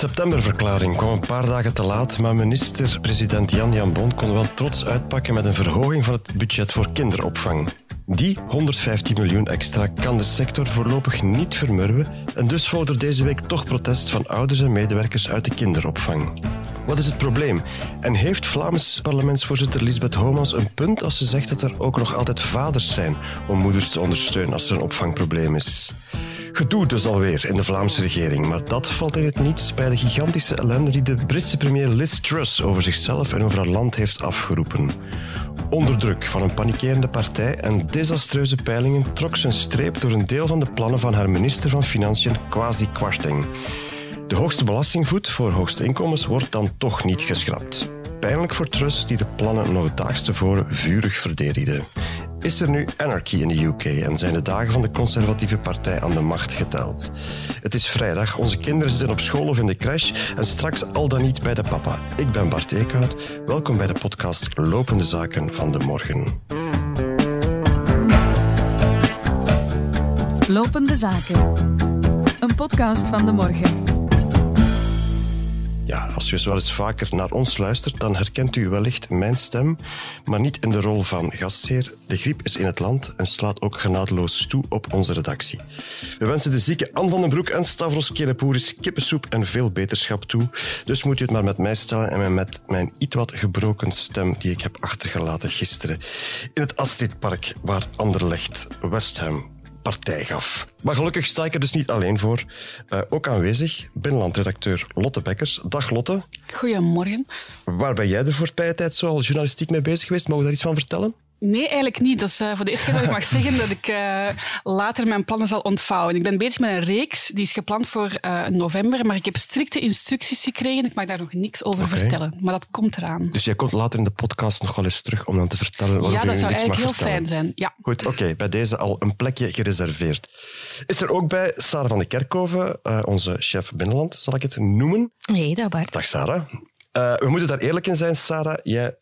septemberverklaring kwam een paar dagen te laat, maar minister-president Jan Jan Bon kon wel trots uitpakken met een verhoging van het budget voor kinderopvang. Die 115 miljoen extra kan de sector voorlopig niet vermurwen en dus volgt er deze week toch protest van ouders en medewerkers uit de kinderopvang. Wat is het probleem? En heeft Vlaams parlementsvoorzitter Lisbeth Homans een punt als ze zegt dat er ook nog altijd vaders zijn om moeders te ondersteunen als er een opvangprobleem is? Gedoe dus alweer in de Vlaamse regering, maar dat valt in het niets bij de gigantische ellende die de Britse premier Liz Truss over zichzelf en over haar land heeft afgeroepen. Onder druk van een panikerende partij en desastreuze peilingen trok ze een streep door een deel van de plannen van haar minister van Financiën, Kwasi Kwarteng. De hoogste belastingvoet voor hoogste inkomens wordt dan toch niet geschrapt. Pijnlijk voor Truss, die de plannen nog daags tevoren vurig verdedigde. Is er nu anarchy in de UK en zijn de dagen van de conservatieve partij aan de macht geteld? Het is vrijdag, onze kinderen zitten op school of in de crash en straks al dan niet bij de papa. Ik ben Bart Eekhout. Welkom bij de podcast Lopende Zaken van de Morgen. Lopende Zaken. Een podcast van de morgen. Ja, als u eens wel eens vaker naar ons luistert, dan herkent u wellicht mijn stem, maar niet in de rol van gastheer. De griep is in het land en slaat ook genadeloos toe op onze redactie. We wensen de zieke Anne van den Broek en Stavros Kelepouris kippensoep en veel beterschap toe. Dus moet u het maar met mij stellen en met mijn iets wat gebroken stem die ik heb achtergelaten gisteren in het Astridpark waar Anderlecht West Ham partij gaf. Maar gelukkig sta ik er dus niet alleen voor. Uh, ook aanwezig, binnenlandredacteur Lotte Bekkers. Dag Lotte. Goedemorgen. Waar ben jij de voorbije tijd zoal journalistiek mee bezig geweest? Mogen we daar iets van vertellen? Nee, eigenlijk niet. Dat is uh, voor de eerste keer dat ik mag zeggen dat ik uh, later mijn plannen zal ontvouwen. Ik ben bezig met een reeks, die is gepland voor uh, november, maar ik heb strikte instructies gekregen. Ik mag daar nog niks over okay. vertellen, maar dat komt eraan. Dus jij komt later in de podcast nog wel eens terug om dan te vertellen waarover ja, dat je zou niks mag eigenlijk heel fijn zijn. Ja. Goed, oké. Okay, bij deze al een plekje gereserveerd. Is er ook bij Sarah van de Kerkhoven, onze chef binnenland, zal ik het noemen. Nee, dat Bart. Dag Sarah. we moeten daar eerlijk in zijn, Sarah. Jij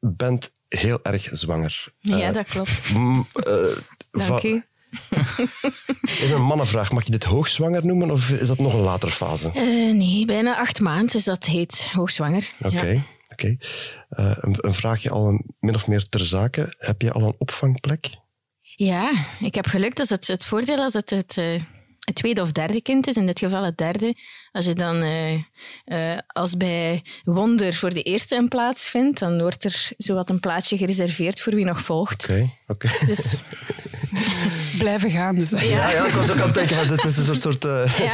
bent heel erg zwanger. Ja, uh, dat klopt. Uh, Dank u. Even een mannenvraag. Mag je dit hoogzwanger noemen of is dat nog een later fase? Uh, nee, bijna acht maanden, dus dat heet hoogzwanger. Oké. Okay, ja. okay. een, een, vraagje al een, min of meer ter zake. Heb je al een opvangplek? Ja, ik heb geluk. Dat is het, het voordeel als het het het tweede of derde kind is, in dit geval het derde, als je dan uh, uh, als bij Wonder voor de eerste een plaats vindt, dan wordt er zowat een plaatsje gereserveerd voor wie nog volgt. Oké, okay, oké. Okay. Dus, Blijven gaan dus. Ja, ja, ja ik was ook aan het denken, van, dit is een soort... soort uh, ja.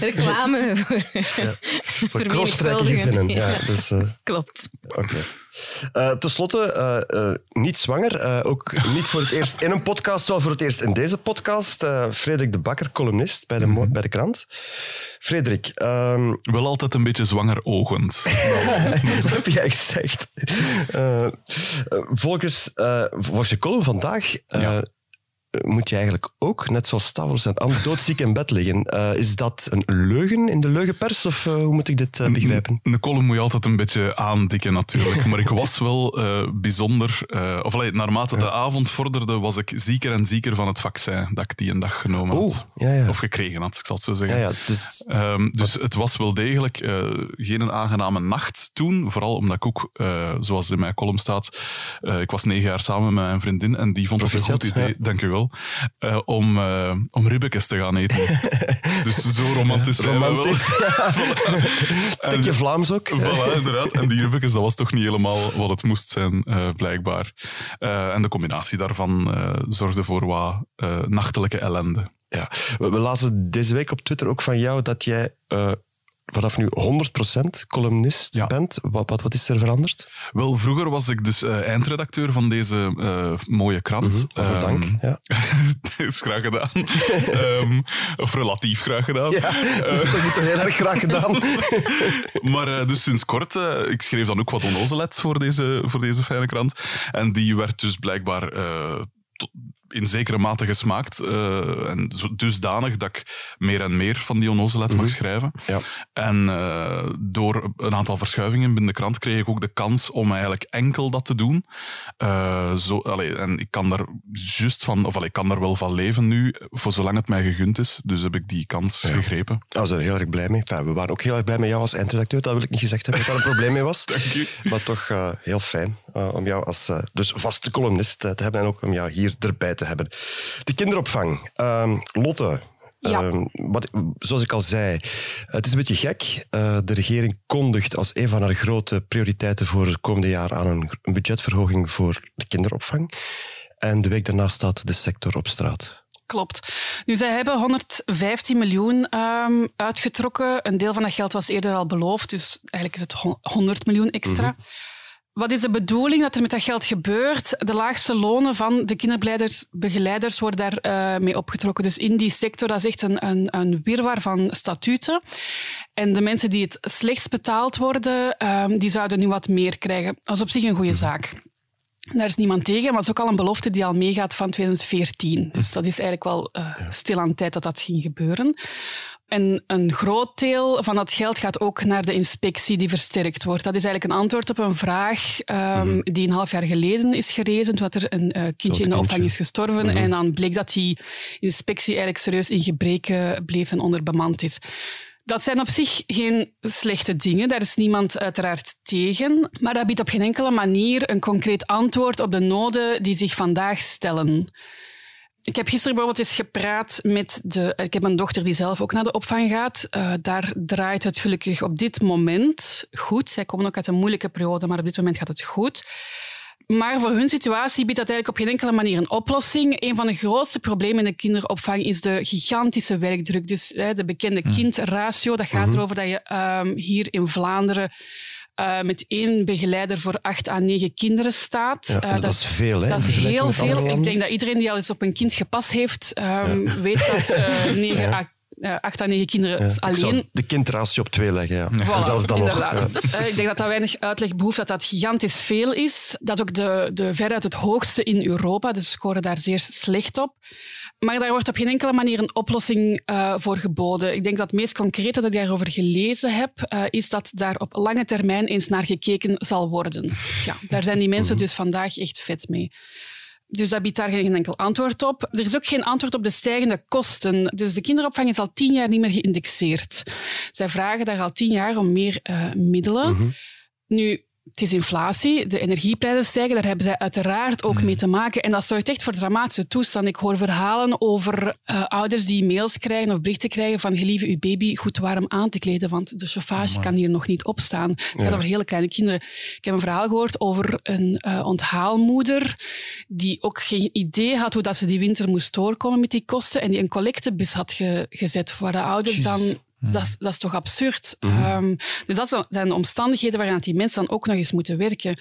Reclame voor, ja. voor. Ja. ja dus, Klopt. Oké. Okay. Uh, Ten slotte, uh, uh, niet zwanger. ook niet voor het eerst in een podcast, wel voor het eerst in deze podcast. Frederik de Bakker, columnist bij de, mm -hmm. bij de krant. Frederik. Um... Wel altijd een beetje zwanger ogend. dat heb jij gezegd. volgens, volgens je column vandaag... Ja moet je eigenlijk ook, net zoals Stavros en Anne, doodziek in bed liggen. Uh, is dat een leugen in de leugenpers, of uh, hoe moet ik dit uh, begrijpen? Een, een column moet je altijd een beetje aandikken, natuurlijk. Maar ik was wel bijzonder... of allee, naarmate ja. de avond vorderde, was ik zieker en zieker van het vaccin dat ik die een dag genomen had. Oh, ja, ja. Of gekregen had, ik zal het zo zeggen. Ja, dus um, dus het was wel degelijk geen aangename nacht toen. Vooral omdat ik ook, zoals in mijn column staat, ik was negen jaar samen met mijn vriendin en die vond het een goed idee, dank u wel, uh, om, uh, om ribbekjes te gaan eten. dus zo romantisch zijn romantisch. Tikje Vlaams ook. Voilà, inderdaad. En die ribbekjes, dat was toch niet helemaal wat het moest zijn, uh, blijkbaar. en de combinatie daarvan zorgde voor wat nachtelijke ellende. Ja, we, we lazen deze week op Twitter ook van jou dat jij vanaf nu 100% columnist ja. bent. Wat, wat, wat, is er veranderd? Wel, vroeger was ik dus uh, eindredacteur van deze uh, mooie krant. Mm -hmm. um, dank. Ja. dat is graag gedaan. um, of relatief graag gedaan. Ja, uh, dat niet zo heel erg graag gedaan. maar dus sinds kort, ik schreef dan ook wat onnozelheid voor deze, voor deze fijne krant. En die werd dus blijkbaar in zekere mate gesmaakt. Uh, en dusdanig dat ik meer en meer van die onnozelheid mag mhm. schrijven. Ja. En uh, door een aantal verschuivingen binnen de krant kreeg ik ook de kans om eigenlijk enkel dat te doen. Uh, zo, allee, en ik kan daar juist van, of allee, ik kan daar wel van leven nu, voor zolang het mij gegund is. Dus heb ik die kans gegrepen. Ik was er heel erg blij mee. Enfin, we waren ook heel erg blij met jou als eindredacteur. Dat wil ik niet gezegd hebben dat daar een probleem mee was. Dank u. Maar toch heel fijn om jou als dus vaste columnist te hebben en ook om jou hier erbij te hebben. De kinderopvang. Uh, Lotte, ja. Ehm, wat, zoals ik al zei, het is een beetje gek. Uh, de regering kondigt als een van haar grote prioriteiten voor het komende jaar aan een, een budgetverhoging voor de kinderopvang. En de week daarna staat de sector op straat. Klopt. Nu, zij hebben 115 miljoen um, uitgetrokken. Een deel van dat geld was eerder al beloofd, dus eigenlijk is het 100 miljoen extra. Mm wat is de bedoeling dat er met dat geld gebeurt? De laagste lonen van de kinderbegeleiders worden daar uh, mee opgetrokken. Dus in die sector, dat is echt een, een, een wirwar van statuten. En de mensen die het slechtst betaald worden, um, die zouden nu wat meer krijgen. Dat is op zich een goede zaak. Daar is niemand tegen, maar het is ook al een belofte die al meegaat van 2014. Dus dat is eigenlijk wel uh, stil aan tijd dat dat ging gebeuren. En een groot deel van dat geld gaat ook naar de inspectie die versterkt wordt. Dat is eigenlijk een antwoord op een vraag um, die een half jaar geleden is gerezen, toen er een uh, kindje in de opvang is gestorven. Mhm. En dan bleek dat die inspectie eigenlijk serieus in gebreken bleef en onderbemand is. Dat zijn op zich geen slechte dingen, daar is niemand uiteraard tegen. Maar dat biedt op geen enkele manier een concreet antwoord op de noden die zich vandaag stellen. Ik heb gisteren bijvoorbeeld eens gepraat met de. Ik heb een dochter die zelf ook naar de opvang gaat. Uh, daar draait het gelukkig op dit moment goed. Zij komen ook uit een moeilijke periode, maar op dit moment gaat het goed. Maar voor hun situatie biedt dat eigenlijk op geen enkele manier een oplossing. Een van de grootste problemen in de kinderopvang is de gigantische werkdruk. Dus de bekende hm. kindratio, dat gaat mhm. erover dat je um, hier in Vlaanderen uh, met één begeleider voor acht à negen kinderen staat. Ja, uh, dat, dat, is veel, hè? Dat is heel veel. Ik denk dat iedereen die al eens op een kind gepast heeft, um, ja. weet dat uh, negen ja. à uh, acht à negen kinderen alleen. de kindratio op twee leggen, ja. Voilà, zelfs dan inderdaad. nog. Ja. ik denk dat dat weinig uitleg behoeft, dat dat gigantisch veel is. Dat ook de, de veruit het hoogste in Europa, dus scoren daar zeer slecht op. Maar daar wordt op geen enkele manier een oplossing uh, voor geboden. Ik denk dat het meest concrete dat ik daarover gelezen heb, uh, is dat daar op lange termijn eens naar gekeken zal worden. Ja, daar zijn die mensen mhm. dus vandaag echt vet mee. Dus dat biedt daar geen enkel antwoord op. Er is ook geen antwoord op de stijgende kosten. Dus de kinderopvang is al tien jaar niet meer geïndexeerd. Zij vragen daar al tien jaar om meer uh, middelen. Mm -hmm. Nu, het is inflatie, de energieprijzen stijgen, daar hebben zij uiteraard ook mee te maken. En dat zorgt echt voor dramatische toestanden. Ik hoor verhalen over uh, ouders die mails krijgen of berichten krijgen van gelieve uw baby goed warm aan te kleden, want de chauffage kan hier nog niet opstaan. Het gaat over hele kleine kinderen. Ik heb een verhaal gehoord over een uh, onthaalmoeder die ook geen idee had hoe dat ze die winter moest doorkomen met die kosten en die een collectebus had ge gezet waar de ouders dan dat, is, dat is toch absurd? Mm um, dus dat zijn de omstandigheden waaraan die mensen dan ook nog eens moeten werken.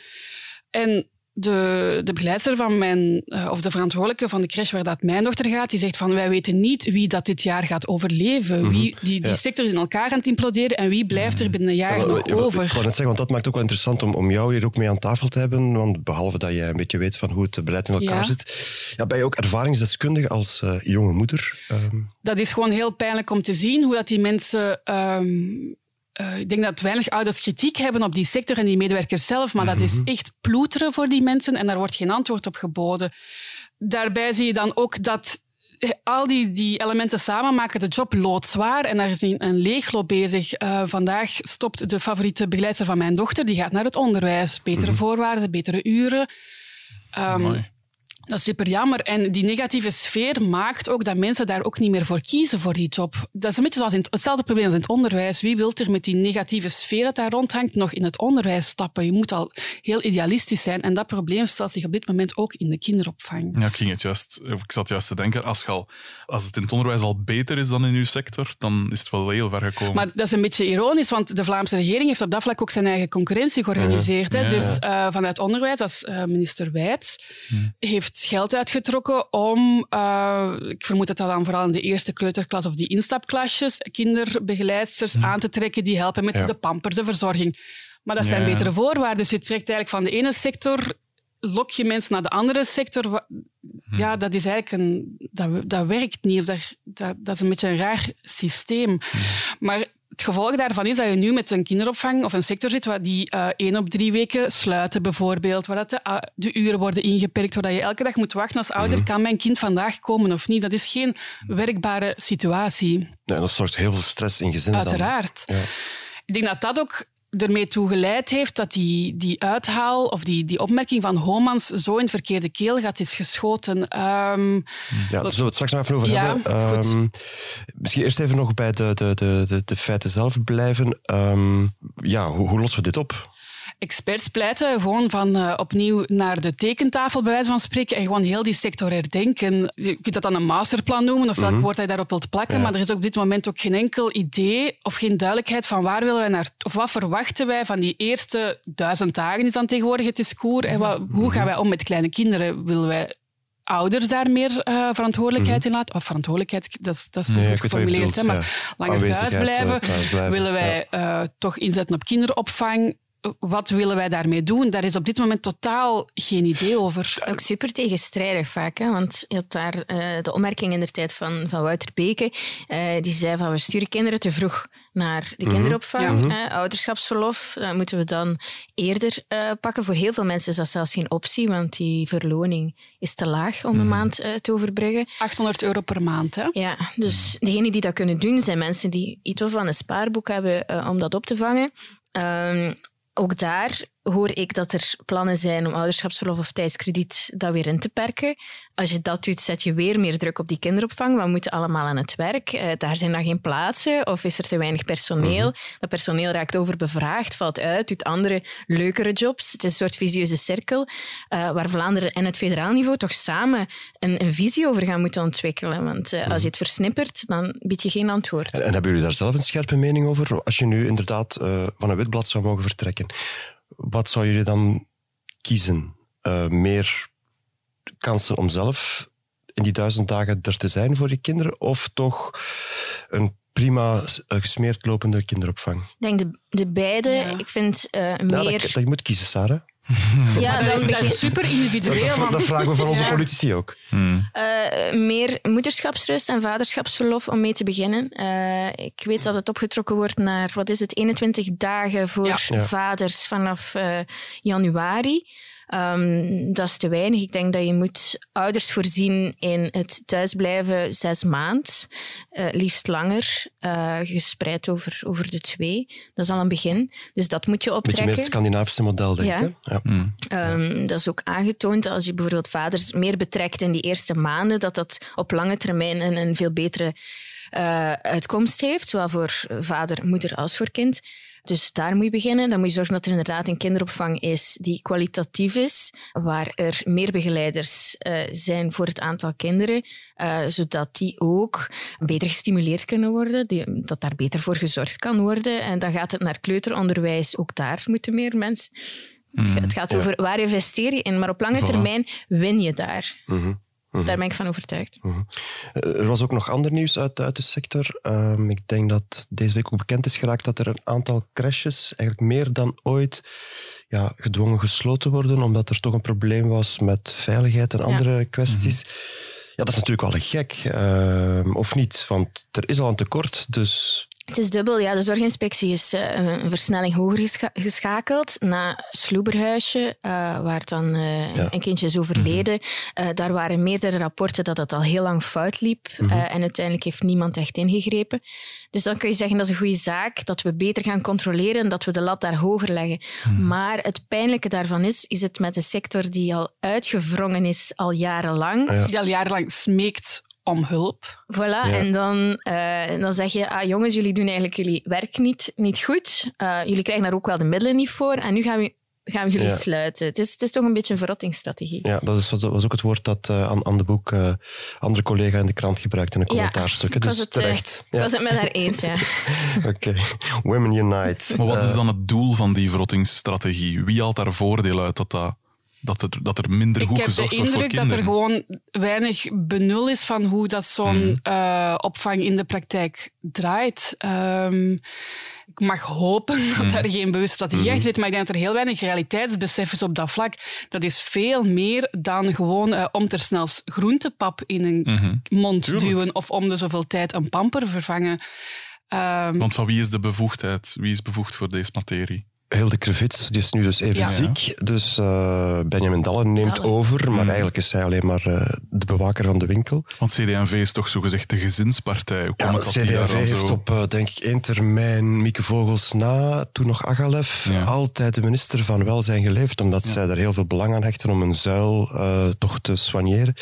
En de, de begeleidster van mijn, uh, of de verantwoordelijke van de crash waar dat mijn dochter gaat, die zegt van wij weten niet wie dat dit jaar gaat overleven. Mm -hmm. Wie, die, die ja. sector is in elkaar aan het imploderen en wie blijft er binnen een jaar ja, nog over. Ik wou net zeggen, want dat maakt ook wel interessant om, om jou hier ook mee aan tafel te hebben. Want behalve dat jij een beetje weet van hoe het beleid in elkaar zit, ja, ben je ook ervaringsdeskundige als uh, jonge moeder? Um. Dat is gewoon heel pijnlijk om te zien hoe dat die mensen... Um, uh, ik denk dat weinig ouders kritiek hebben op die sector en die medewerkers zelf, maar dat is mhm. echt ploeteren voor die mensen en daar wordt geen antwoord op geboden. Daarbij zie je dan ook dat eh, al die, die elementen samen maken de job loodzwaar en daar is een, een leegloop bezig. Uh, vandaag stopt de favoriete begeleidster van mijn dochter, die gaat naar het onderwijs. Betere mm voorwaarden, betere uren. Um, dat is super jammer. En die negatieve sfeer maakt ook dat mensen daar ook niet meer voor kiezen voor die job. Dat is een beetje zoals in het, hetzelfde probleem als in het onderwijs. Wie wil er met die negatieve sfeer dat daar rondhangt nog in het onderwijs stappen? Je moet al heel idealistisch zijn. En dat probleem stelt zich op dit moment ook in de kinderopvang. Ja, ik, ging het juist, ik zat juist te denken, als, al, als het in het onderwijs al beter is dan in uw sector, dan is het wel heel ver gekomen. Maar dat is een beetje ironisch, want de Vlaamse regering heeft op dat vlak ook zijn eigen concurrentie georganiseerd. Ja. Hè? Ja. Dus uh, vanuit onderwijs, als uh, minister Wijts, heeft geld uitgetrokken om, uh, ik vermoed dat dat dan vooral in de eerste kleuterklas of die instapklasjes, kinderbegeleidsters hm. aan te trekken die helpen met ja. de pamper, de verzorging. Maar dat zijn ja. betere voorwaarden. Dus je trekt eigenlijk van de ene sector, lok je mensen naar de andere sector. ja, dat is eigenlijk een, dat, dat werkt niet. Of dat, dat, dat is een beetje een raar systeem. Maar het gevolg daarvan is dat je nu met een kinderopvang of een sector zit waar die uh, één op drie weken sluiten, bijvoorbeeld. Waar dat de, uh, de, uren worden ingeperkt, waar je elke dag moet wachten als ouder, kan mijn kind vandaag komen of niet? Dat is geen werkbare situatie. Dat zorgt heel veel stress in gezinnen. Uiteraard. Ja. Ik denk dat dat ook ermee toe geleid heeft dat die, die uithaal of die, die opmerking van Homans zo in het verkeerde keel gaat is geschoten. Um, ja, daar zullen we het straks nog even over ja, hebben. Um, misschien eerst even nog bij de, de, de, de, feiten zelf blijven. Um, ja, hoe, hoe lossen we dit op? Experts pleiten gewoon van uh, opnieuw naar de tekentafel, bij wijze van spreken, en gewoon heel die sector herdenken. Je kunt dat dan een masterplan noemen, of welk mm -hmm. woord hij daarop wilt plakken, ja. maar er is op dit moment ook geen enkel idee of geen duidelijkheid van waar willen wij naar, of wat verwachten wij van die eerste duizend dagen, is dan tegenwoordig het discours, en wat, hoe gaan wij om met kleine kinderen? Willen wij ouders daar meer uh, verantwoordelijkheid mm -hmm. in laten. Of verantwoordelijkheid, dat is, dat is nee, goed geformuleerd, maar ja. langer thuis blijven. thuis blijven. Willen wij ja. uh, toch inzetten op kinderopvang? Wat willen wij daarmee doen? Daar is op dit moment totaal geen idee over. Ook super tegenstrijdig vaak. Hè? Want je had daar uh, de opmerking in de tijd van, van Wouter Beke. Uh, die zei van we sturen kinderen te vroeg naar de kinderopvang. Mm -hmm. uh, ouderschapsverlof dat moeten we dan eerder pakken. Voor heel veel mensen is dat zelfs geen optie, want die verloning is te laag om mm -hmm. een maand te overbruggen. 800 euro per maand, hè? Ja, dus degenen die dat kunnen doen, zijn mensen die iets of van een spaarboek hebben om dat op te vangen. Ehm, ook daar hoor ik dat er plannen zijn om ouderschapsverlof of tijdskrediet dat weer in te perken. Als je dat doet, zet je weer meer druk op die kinderopvang. We moeten allemaal aan het werk. Uh, daar zijn dan geen plaatsen of is er te weinig personeel. Mm -hmm. Dat personeel raakt overbevraagd, valt uit, doet andere leukere jobs. Het is een soort visieuze cirkel uh, waar Vlaanderen en het federaal niveau toch samen een, een visie over gaan moeten ontwikkelen. Want uh, mm -hmm. als je het versnippert, dan bied je geen antwoord. En, en, hebben jullie daar zelf een scherpe mening over? Als je nu inderdaad van een witblad zou mogen vertrekken, wat zou jullie dan kiezen? Uh, meer kansen om zelf in die duizend dagen er te zijn voor je kinderen? Of toch een prima gesmeerd lopende kinderopvang? Ik denk de, de beide. Ja. Ik vind uh, meer... Ja, dat, dat, je moet kiezen, Sarah. Ja, dan dat is super individueel. Dat, dat, vragen we van onze ja. politici ook. Hmm. Uh, meer moederschapsrust en vaderschapsverlof om mee te beginnen. Uh, ik weet dat het opgetrokken wordt naar, wat is het, 21 dagen voor ja. vaders vanaf uh, januari. Um, dat is te weinig. Ik denk dat je moet ouders voorzien in het thuisblijven zes maand, uh, liefst langer, uh, gespreid over, over de twee. Dat is al een begin. Dus dat moet je optrekken. Beetje meer het Scandinavische model, denk ik. Ja. Ja. Mm. Um, dat is ook aangetoond als je bijvoorbeeld vaders meer betrekt in die eerste maanden, dat dat op lange termijn een, een veel betere uh, uitkomst heeft, zowel voor vader, moeder als voor kind. Dus daar moet je beginnen. Dan moet je zorgen dat er inderdaad een kinderopvang is die kwalitatief is, waar er meer begeleiders uh, zijn voor het aantal kinderen, uh, zodat die ook beter gestimuleerd kunnen worden, die, dat daar beter voor gezorgd kan worden. En dan gaat het naar kleuteronderwijs. Ook daar moeten meer mensen. Mm, het gaat ja. over waar investeer je in, maar op lange voilà. termijn win je daar. Mm -hmm. Daar ben ik van overtuigd. Mm -hmm. Er was ook nog ander nieuws uit, uit de sector. Um, ik denk dat deze week ook bekend is geraakt dat er een aantal crashes, eigenlijk meer dan ooit, ja, gedwongen gesloten worden, omdat er toch een probleem was met veiligheid en andere ja. kwesties. Mm -hmm. Ja, dat is natuurlijk wel gek, uh, of niet? Want er is al een tekort, dus het is dubbel. Ja, de zorginspectie is uh, een versnelling hoger gescha geschakeld na Sloeberhuisje, uh, waar dan uh, ja. een kindje is overleden. Mm -hmm. daar waren meerdere rapporten dat het al heel lang fout liep mm -hmm. en uiteindelijk heeft niemand echt ingegrepen. Dus dan kun je zeggen dat is een goede zaak, dat we beter gaan controleren en dat we de lat daar hoger leggen. Mm -hmm. Maar het pijnlijke daarvan is, is het met een sector die al uitgevrongen is al jarenlang. Ja. Die al jarenlang smeekt om hulp. Voilà, ja. en dan, uh, dan zeg je, ah, jongens, jullie doen eigenlijk jullie werk niet, niet goed. Uh, jullie krijgen daar ook wel de middelen niet voor. En nu gaan we, gaan we jullie ja. sluiten. Het is, het is toch een beetje een verrottingsstrategie. Ja, dat is, was ook het woord dat uh, aan, aan de boek andere collega in de krant gebruikte in een commentaarstuk. Ja, dus het, terecht. Ik was het met haar eens, ja. Oké, okay. Women Unite. Maar wat is dan het doel van die verrottingsstrategie? Wie haalt daar voordeel uit dat dat Dat er, dat er minder goed gezorgd wordt voor kinderen? Ik heb de indruk dat er gewoon weinig benul is van hoe dat zo'n uh, opvang in de praktijk draait. Um, ik mag hopen dat mm. er geen bewuste strategie achter zit, maar ik denk dat er heel weinig realiteitsbesef is op dat vlak. Dat is veel meer dan gewoon uh, om ter snels groentepap in een mm mond duwen of om de zoveel tijd een pamper vervangen. Um, Want van wie is de bevoegdheid? Wie is bevoegd voor deze materie? Hilde Krevits, die is nu dus even ziek. Dus uh, Benjamin Dallen neemt over. Maar mm. eigenlijk is zij alleen maar uh, de bewaker van de winkel. Want CD&V is toch zogezegd de gezinspartij. Hoe ja, CD&V heeft zo... op, uh, denk ik, één termijn Mieke Vogels na, toen nog Agalef, ja. altijd de minister van Welzijn geleefd. Omdat ja. zij daar heel veel belang aan hechten om een zuil toch te soigneren.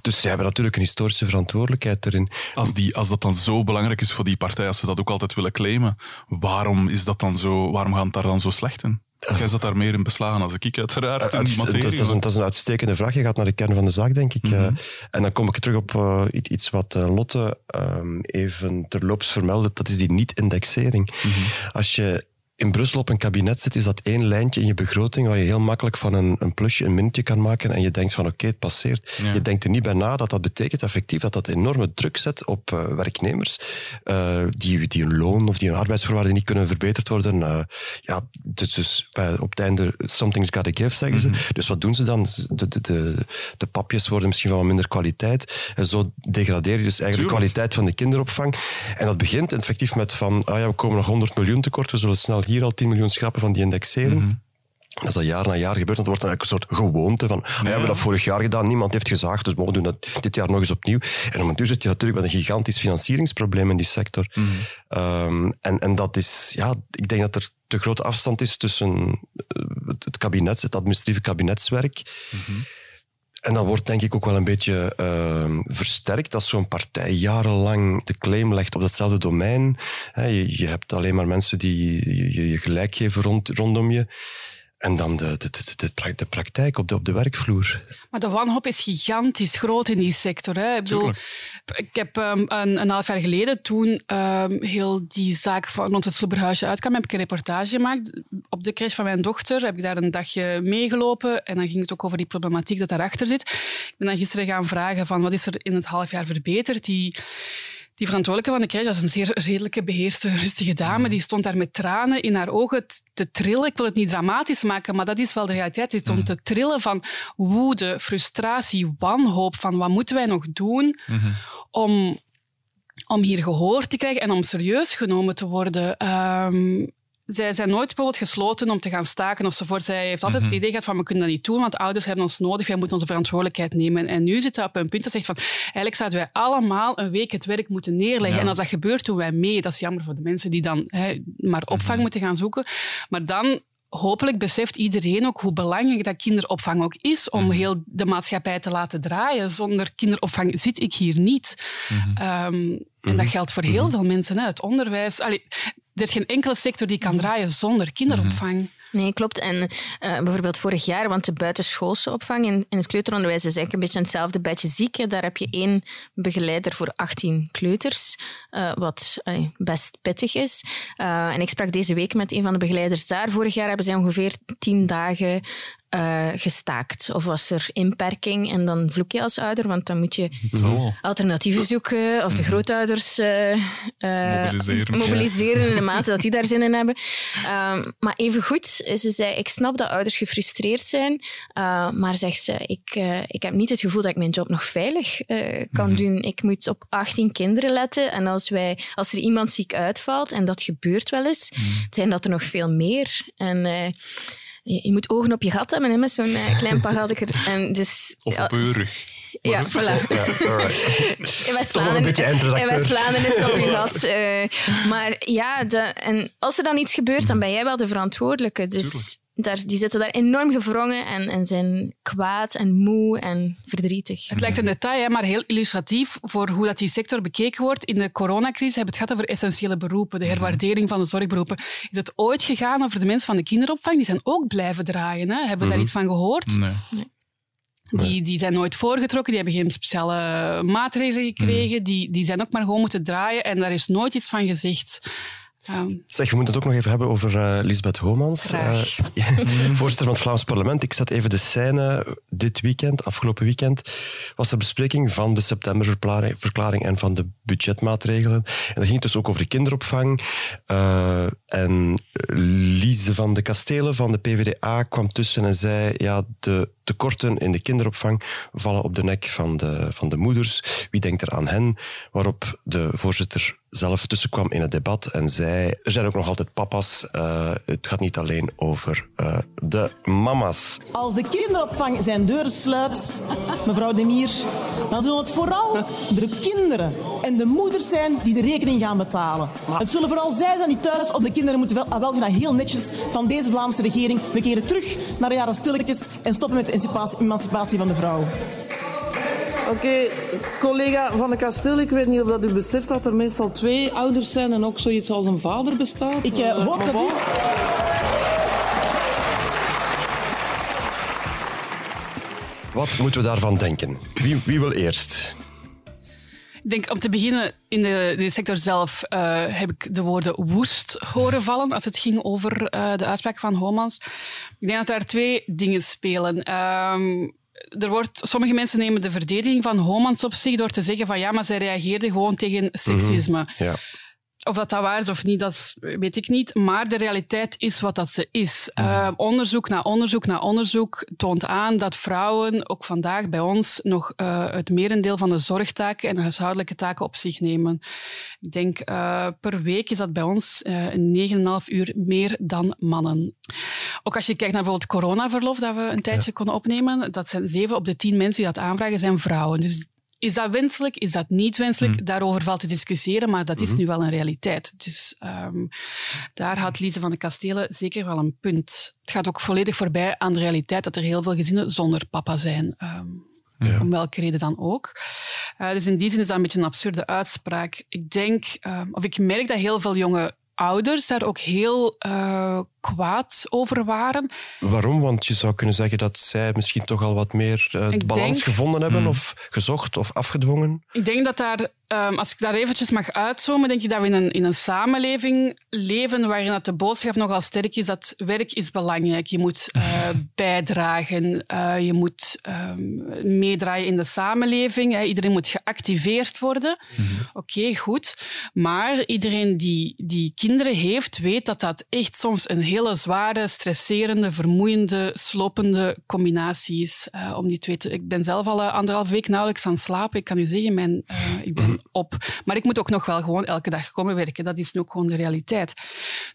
Dus zij hebben natuurlijk een historische verantwoordelijkheid erin. Als, die, als dat dan zo belangrijk is voor die partij, als ze dat ook altijd willen claimen, waarom is dat dan zo... Waarom gaan daar dan zo slecht in? Jij zat daar meer in beslagen als ik, uiteraard, in die materie. Dat is, een, dat is een uitstekende vraag. Je gaat naar de kern van de zaak, denk ik. Mm -hmm. uh, en dan kom ik terug op uh, iets wat uh, Lotte um, even terloops vermeldde. Dat is die niet-indexering. Mm -hmm. Als je in Brussel op een kabinet zit, is dat één lijntje in je begroting waar je heel makkelijk van een, een plusje een mintje kan maken en je denkt van oké, okay, het passeert. Ja. Je denkt er niet bij na dat dat betekent effectief dat dat enorme druk zet op uh, werknemers uh, die, die hun loon of die hun arbeidsvoorwaarden niet kunnen verbeterd worden. Uh, ja, dus, dus op het einde, something's gotta give, zeggen ze. Mm -hmm. Dus wat doen ze dan? De, de, de, de papjes worden misschien van minder kwaliteit en zo degradeer je dus eigenlijk de kwaliteit van de kinderopvang. En dat begint effectief met van, ah ja, we komen nog 100 miljoen tekort, we zullen snel hier al 10 miljoen schrappen van die indexering. Mm -hmm. Dat is dat jaar na jaar gebeurt. Dat wordt dan een soort gewoonte van, ja. we hebben dat vorig jaar gedaan, niemand heeft gezaagd, dus we doen dat dit jaar nog eens opnieuw. En op een duur zit je natuurlijk met een gigantisch financieringsprobleem in die sector. Mm -hmm. um, en, en dat is, ja, ik denk dat er te grote afstand is tussen het, het kabinet, het administratieve kabinetswerk, mm -hmm. En dat wordt denk ik ook wel een beetje uh, versterkt als zo'n partij jarenlang de claim legt op datzelfde domein. Je, je hebt alleen maar mensen die je, je gelijk geven rond, rondom je. En dan de, de, de, de, praktijk op de, op de werkvloer. Maar de wanhoop is gigantisch groot in die sector. Hè. Ik, bedoel, ik heb um, een, een half jaar geleden, toen um, heel die zaak van rond het Sloeberhuisje uitkwam, heb ik een reportage gemaakt. Op de crash van mijn dochter heb ik daar een dagje meegelopen. En dan ging het ook over die problematiek dat daarachter zit. Ik ben dan gisteren gaan vragen van wat is er in het half jaar verbeterd. Die, die verantwoordelijke van de crash was een zeer redelijke, beheerste, rustige dame. Die stond daar met tranen in haar ogen te trillen. Ik wil het niet dramatisch maken, maar dat is wel de realiteit. Die stond te trillen van woede, frustratie, wanhoop. Van wat moeten wij nog doen om, om hier gehoord te krijgen en om serieus genomen te worden? Um, zij zijn nooit bijvoorbeeld gesloten om te gaan staken ofzovoort. Zij heeft altijd mm -hmm. het idee gehad van we kunnen dat niet doen, want ouders hebben ons nodig, wij moeten onze verantwoordelijkheid nemen. En nu zit ze op een punt dat zegt van eigenlijk zouden wij allemaal een week het werk moeten neerleggen. Ja. En als dat gebeurt, doen wij mee. Dat is jammer voor de mensen die dan hè, maar opvang mm -hmm. moeten gaan zoeken. Maar dan hopelijk beseft iedereen ook hoe belangrijk dat kinderopvang ook is om mm -hmm. heel de maatschappij te laten draaien. Zonder kinderopvang zit ik hier niet. Mm -hmm. um, en dat geldt voor heel veel mensen. Hè. Het onderwijs. Allee, er is geen enkele sector die kan draaien zonder kinderopvang. Nee, klopt. En uh, bijvoorbeeld vorig jaar, want de buitenschoolse opvang in, in het kleuteronderwijs is eigenlijk een beetje hetzelfde bedje ziek. Daar heb je één begeleider voor 18 kleuters, uh, wat best pittig is. en ik sprak deze week met een van de begeleiders daar. Vorig jaar hebben zij ongeveer 10 dagen uh, gestaakt? Of was er inperking en dan vloek je als ouder, want dan moet je alternatieven zoeken of de mhm. grootouders uh, uh, mobiliseren. mobiliseren in de mate dat die daar zin in hebben. Um, maar evengoed, ze zei, ik snap dat ouders gefrustreerd zijn, maar zegt ze, ik, ik heb niet het gevoel dat ik mijn job nog veilig kan mm -hmm. doen. Ik moet op 18 kinderen letten en als, wij, als er iemand ziek uitvalt, en dat gebeurt wel eens, mm -hmm. zijn dat er nog veel meer. En je, je, moet ogen op je gat hebben, hè, met zo'n uh, klein pagadje. En dus, of op je rug. Ja, voilà. Ja, in West-Vlaanderen West is het op je gat. Uh, maar ja, de, en als er dan iets gebeurt, dan ben jij wel de verantwoordelijke. Dus daar, die zitten daar enorm gevrongen en, en zijn kwaad en moe en verdrietig. Het lijkt een detail, hè, maar heel illustratief voor hoe dat die sector bekeken wordt. In de coronacrisis hebben we het gehad over essentiële beroepen, de herwaardering van de zorgberoepen. Is het ooit gegaan over de mensen van de kinderopvang? Die zijn ook blijven draaien. Hè? Hebben we mm -hmm. daar iets van gehoord? Nee. nee. Die, die zijn nooit voorgetrokken, die hebben geen speciale maatregelen gekregen. Mm. Die, die zijn ook maar gewoon moeten draaien en daar is nooit iets van gezegd. Zeg, we moeten het ook nog even hebben over uh, Lisbeth Homans. Uh, voorzitter van het Vlaams parlement. Ik zet even de scène dit weekend, afgelopen weekend, was er bespreking van de septemberverklaring en van de budgetmaatregelen. En dat ging het dus ook over de kinderopvang. Uh, en Lise van de Kastelen van de PvdA kwam tussen en zei, ja, de tekorten in de kinderopvang vallen op de nek van de, van de moeders. Wie denkt er aan hen? Waarop de voorzitter zelf tussenkwam in het debat en zei: Er zijn ook nog altijd papa's. Uh, het gaat niet alleen over uh, de mama's. Als de kinderopvang zijn deuren sluit, mevrouw Demier, dan zullen het vooral de kinderen en de moeders zijn die de rekening gaan betalen. Het zullen vooral zij zijn die thuis op de kinderen moeten wel, wel gaan heel netjes van deze Vlaamse regering. We keren terug naar de jaren stilletjes en stoppen met de emancipatie van de vrouw. Oké, okay, collega Van de Kasteel, ik weet niet of dat u beseft dat er meestal twee ouders zijn en ook zoiets als een vader bestaat. Ik uh, hoop dat u... Wat moeten we daarvan denken? Wie, wie wil eerst? Ik denk om te beginnen, in de, in de sector zelf uh, heb ik de woorden woest horen vallen als het ging over uh, de uitspraak van Homans. Ik denk dat daar twee dingen spelen. Um, er wordt, sommige mensen nemen de verdediging van Homans op zich door te zeggen van ja, maar zij reageerde gewoon tegen seksisme. Mm -hmm. ja. Of dat dat waar is of niet, dat weet ik niet. Maar de realiteit is wat dat ze is. Uh, onderzoek na onderzoek na onderzoek toont aan dat vrouwen ook vandaag bij ons nog uh, het merendeel van de zorgtaken en de huishoudelijke taken op zich nemen. Ik denk uh, per week is dat bij ons een 9,5 uur meer dan mannen. Ook als je kijkt naar bijvoorbeeld coronaverlof dat we een tijdje ja. konden opnemen, dat zijn zeven op de tien mensen die dat aanvragen, zijn vrouwen. Dus is dat wenselijk? Is dat niet wenselijk? Mm. Daarover valt te discussiëren, maar dat is mm -hmm. nu wel een realiteit. Dus um, daar had Lise van de Kastelen zeker wel een punt. Het gaat ook volledig voorbij aan de realiteit dat er heel veel gezinnen zonder papa zijn. Um, ja. Om welke reden dan ook. Uh, dus in die zin is dat een beetje een absurde uitspraak. Ik denk, uh, of ik merk dat heel veel jonge ouders daar ook heel uh, kwaad over waren. Waarom? Want je zou kunnen zeggen dat zij misschien toch al wat meer uh, de balans denk, gevonden hebben mm. of gezocht of afgedwongen. Ik denk dat daar, um, als ik daar eventjes mag uitzoomen, denk ik dat we in een, in een samenleving leven waarin dat de boodschap nogal sterk is dat werk is belangrijk. Je moet uh, bijdragen, uh, je moet um, meedraaien in de samenleving. Hè. Iedereen moet geactiveerd worden. Mm -hmm. Oké, okay, goed. Maar iedereen die, die kinderen heeft, weet dat dat echt soms een hele zware, stresserende, vermoeiende, slopende combinatie is. Uh, om die twee te, ik ben zelf al uh, anderhalf week nauwelijks aan het slapen. Ik kan u zeggen, mijn, uh, ik ben op. Maar ik moet ook nog wel gewoon elke dag komen werken. Dat is nu ook gewoon de realiteit.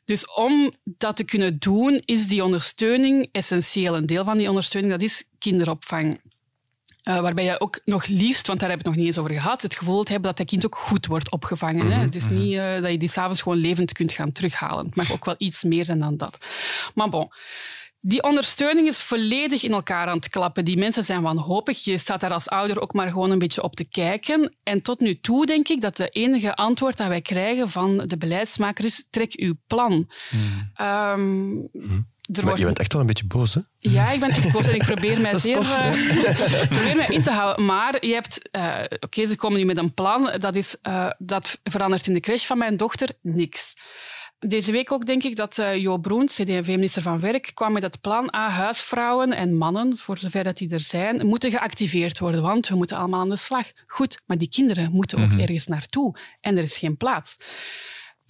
Dus om dat te kunnen doen, is die ondersteuning essentieel. Een deel van die ondersteuning, dat is kinderopvang. Uh, waarbij je ook nog liefst, want daar heb ik het nog niet eens over gehad, het gevoel hebt dat dat kind ook goed wordt opgevangen. Mm -hmm. hè? Het is niet uh, dat je die s'avonds gewoon levend kunt gaan terughalen. Het mag ook wel iets meer dan dat. Maar bon. Die ondersteuning is volledig in elkaar aan het klappen. Die mensen zijn wanhopig. Je staat daar als ouder ook maar gewoon een beetje op te kijken. En tot nu toe denk ik dat de enige antwoord dat wij krijgen van de beleidsmaker is: trek uw plan. Mm. Um, mm. Wordt... Je bent echt wel een beetje boos, hè? Ja, ik ben echt boos en ik probeer mij zeer uh, probeer mij in te houden. Maar je hebt... Uh, Oké, okay, ze komen nu met een plan. Dat, is, uh, dat verandert in de crash van mijn dochter niks. Deze week ook denk ik dat uh, Jo Broens, CD&V-minister van Werk, kwam met het plan aan huisvrouwen en mannen, voor zover dat die er zijn, moeten geactiveerd worden, want we moeten allemaal aan de slag. Goed, maar die kinderen moeten ook mm -hmm. ergens naartoe en er is geen plaats.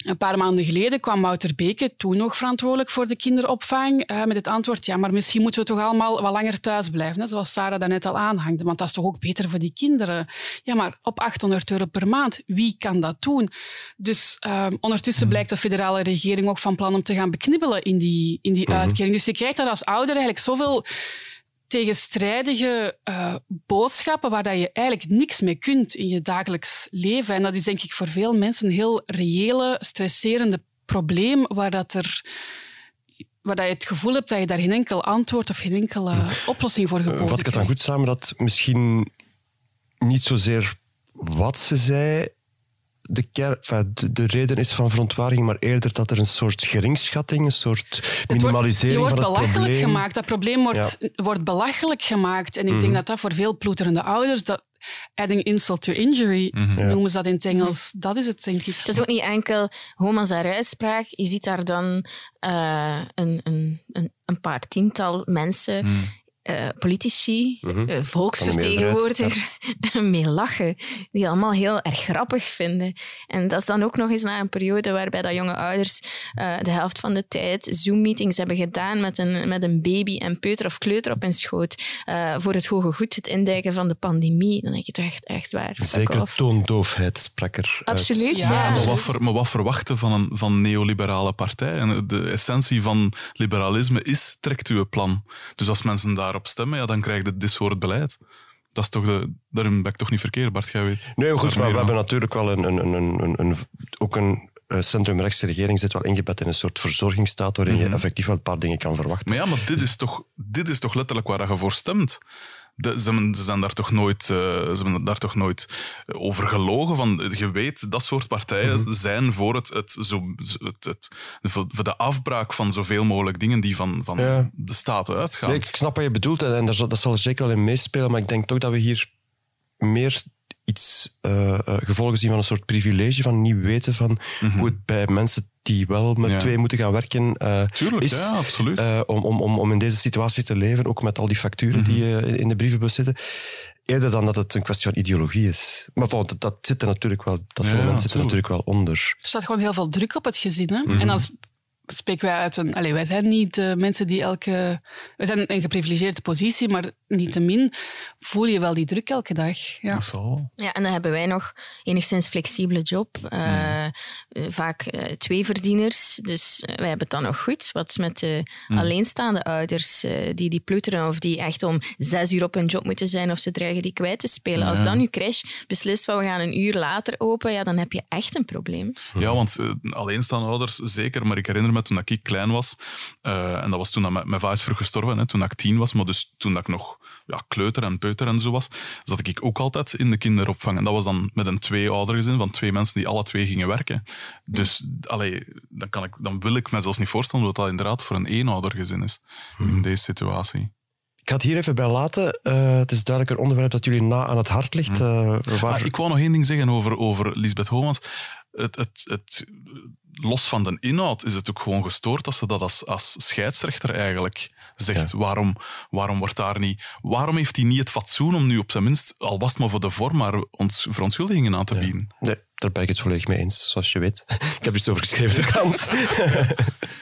Een paar maanden geleden kwam Wouter Beke, toen nog verantwoordelijk voor de kinderopvang, uh, met het antwoord, ja, maar misschien moeten we toch allemaal wat langer thuis blijven, hè, zoals Sarah daarnet al aanhangde, want dat is toch ook beter voor die kinderen. Ja, maar op 800 euro per maand, wie kan dat doen? Dus uh, ondertussen mm. blijkt de federale regering ook van plan om te gaan beknibbelen in die, in die mm -hmm. uitkering. Dus je krijgt daar als ouder eigenlijk zoveel tegenstrijdige uh, boodschappen waar dat je eigenlijk niks mee kunt in je dagelijks leven. En dat is denk ik voor veel mensen een heel reële, stresserende probleem waar dat er waar dat je het gevoel hebt dat je daar geen enkel antwoord of geen enkele oplossing voor geboden Vat ik het dan goed samen dat misschien niet zozeer wat ze zei de, enfin, de, de, reden is van verontwaardiging, maar eerder dat er een soort geringschatting, een soort minimalisering wordt, van het belachelijk probleem... gemaakt. Dat probleem wordt, ja. wordt belachelijk gemaakt. En ik mm. denk dat dat voor veel ploeterende ouders... Dat, adding insult to injury, Mhm. noemen ze dat in het Engels. Dat is het, denk ik. Het is ook niet enkel homo's en uitspraak. Je ziet daar dan eh, een, een, een, een paar tiental mensen, eh, politici, Mhm. eh, volksvertegenwoordiger, mee lachen. Die allemaal heel erg grappig vinden. En dat is dan ook nog eens na een periode waarbij dat jonge ouders eh, de helft van de tijd Zoom-meetings hebben gedaan met een, met een baby en peuter of kleuter op hun schoot eh, voor het hoge goed, het indijken van de pandemie. Dan denk je toch echt, echt waar. Zeker toondoofheid sprak er. Absoluut, Ja, ja. Maar wat, ver- maar wat verwachten van een van neoliberale partij? En de essentie van liberalisme is, trekt uw plan. Dus als mensen daarop stemmen, ja, dan krijg je dit soort beleid. Dat is toch de, daarin ben ik toch niet verkeerd, Bart, jij weet. Nee, goed, maar we hebben natuurlijk wel een, een, een, een, een, ook een eh, centrumrechtse regering zit wel ingebed in een soort verzorgingsstaat waarin je effectief wel een paar dingen kan verwachten. Maar ja, maar dit is toch, dit is toch letterlijk waar je voor stemt? De- ze, zijn daar toch nooit, eh, ze hebben daar toch nooit over gelogen. Van, je weet, dat soort partijen Mhm. zijn voor, het, het, zo, het, het, voor voor de afbraak van zoveel mogelijk dingen die van, van Ja. de staten uitgaan. Nee, ik snap wat je bedoelt en, en daar zal- dat zal er zeker wel in meespelen, maar ik denk toch dat we hier meer iets eh, eh, gevolgen zien van een soort privilege, van niet weten van hoe het bij mensen die wel met Ja. twee moeten gaan werken eh, Tuurlijk, is. ja, absoluut. eh, om, om, om, om in deze situatie te leven, ook met al die facturen die eh, in de brievenbus zitten. Eerder dan dat het een kwestie van ideologie is. Maar bon, dat, dat zit er natuurlijk wel, dat Ja, moment zit er tuurlijk. natuurlijk wel onder. Er staat gewoon heel veel druk op het gezin. Hè? Mhm. En dan spreken wij uit een... Allee, wij zijn niet mensen die elke... Wij zijn in een geprivilegeerde positie, maar niettemin voel je wel die druk elke dag. Ja. Dat zal wel. Ja, en dan hebben wij nog enigszins flexibele job. eh, Vaak eh, twee verdieners. Dus eh, wij hebben het dan nog goed. Wat met de alleenstaande ouders eh, die die pluteren of die echt om zes uur op hun job moeten zijn of ze dreigen die kwijt te spelen. Als dan uw crash beslist van we gaan een uur later open, ja, dan heb je echt een probleem. Ja, want uh, alleenstaande ouders zeker. Maar ik herinner me toen ik klein was, uh, en dat was toen dat mijn, mijn vader is gestorven, hè, toen ik tien was, maar dus toen ik nog ja, kleuter en peuter en zo was, zat ik ook altijd in de kinderopvang. En dat was dan met een twee-oudergezin van twee mensen die alle twee gingen werken. Dus allee, dan, kan ik, dan wil ik me zelfs niet voorstellen dat dat inderdaad voor een eenoudergezin is in deze situatie. Ik ga het hier even bij laten. Uh, het is duidelijk een onderwerp dat jullie na aan het hart ligt. Uh, waar... ah, ik wou nog één ding zeggen over, over Lisbeth Homans. Het, het, het, los van de inhoud is het ook gewoon gestoord dat ze dat als, als scheidsrechter eigenlijk zegt. Ja. Waarom, waarom wordt daar niet... Waarom heeft hij niet het fatsoen om nu op zijn minst, al was het maar voor de vorm, maar ons verontschuldigingen aan te ja. bieden? Nee, daar ben ik het volledig mee eens, zoals je weet. ik heb iets over geschreven de krant.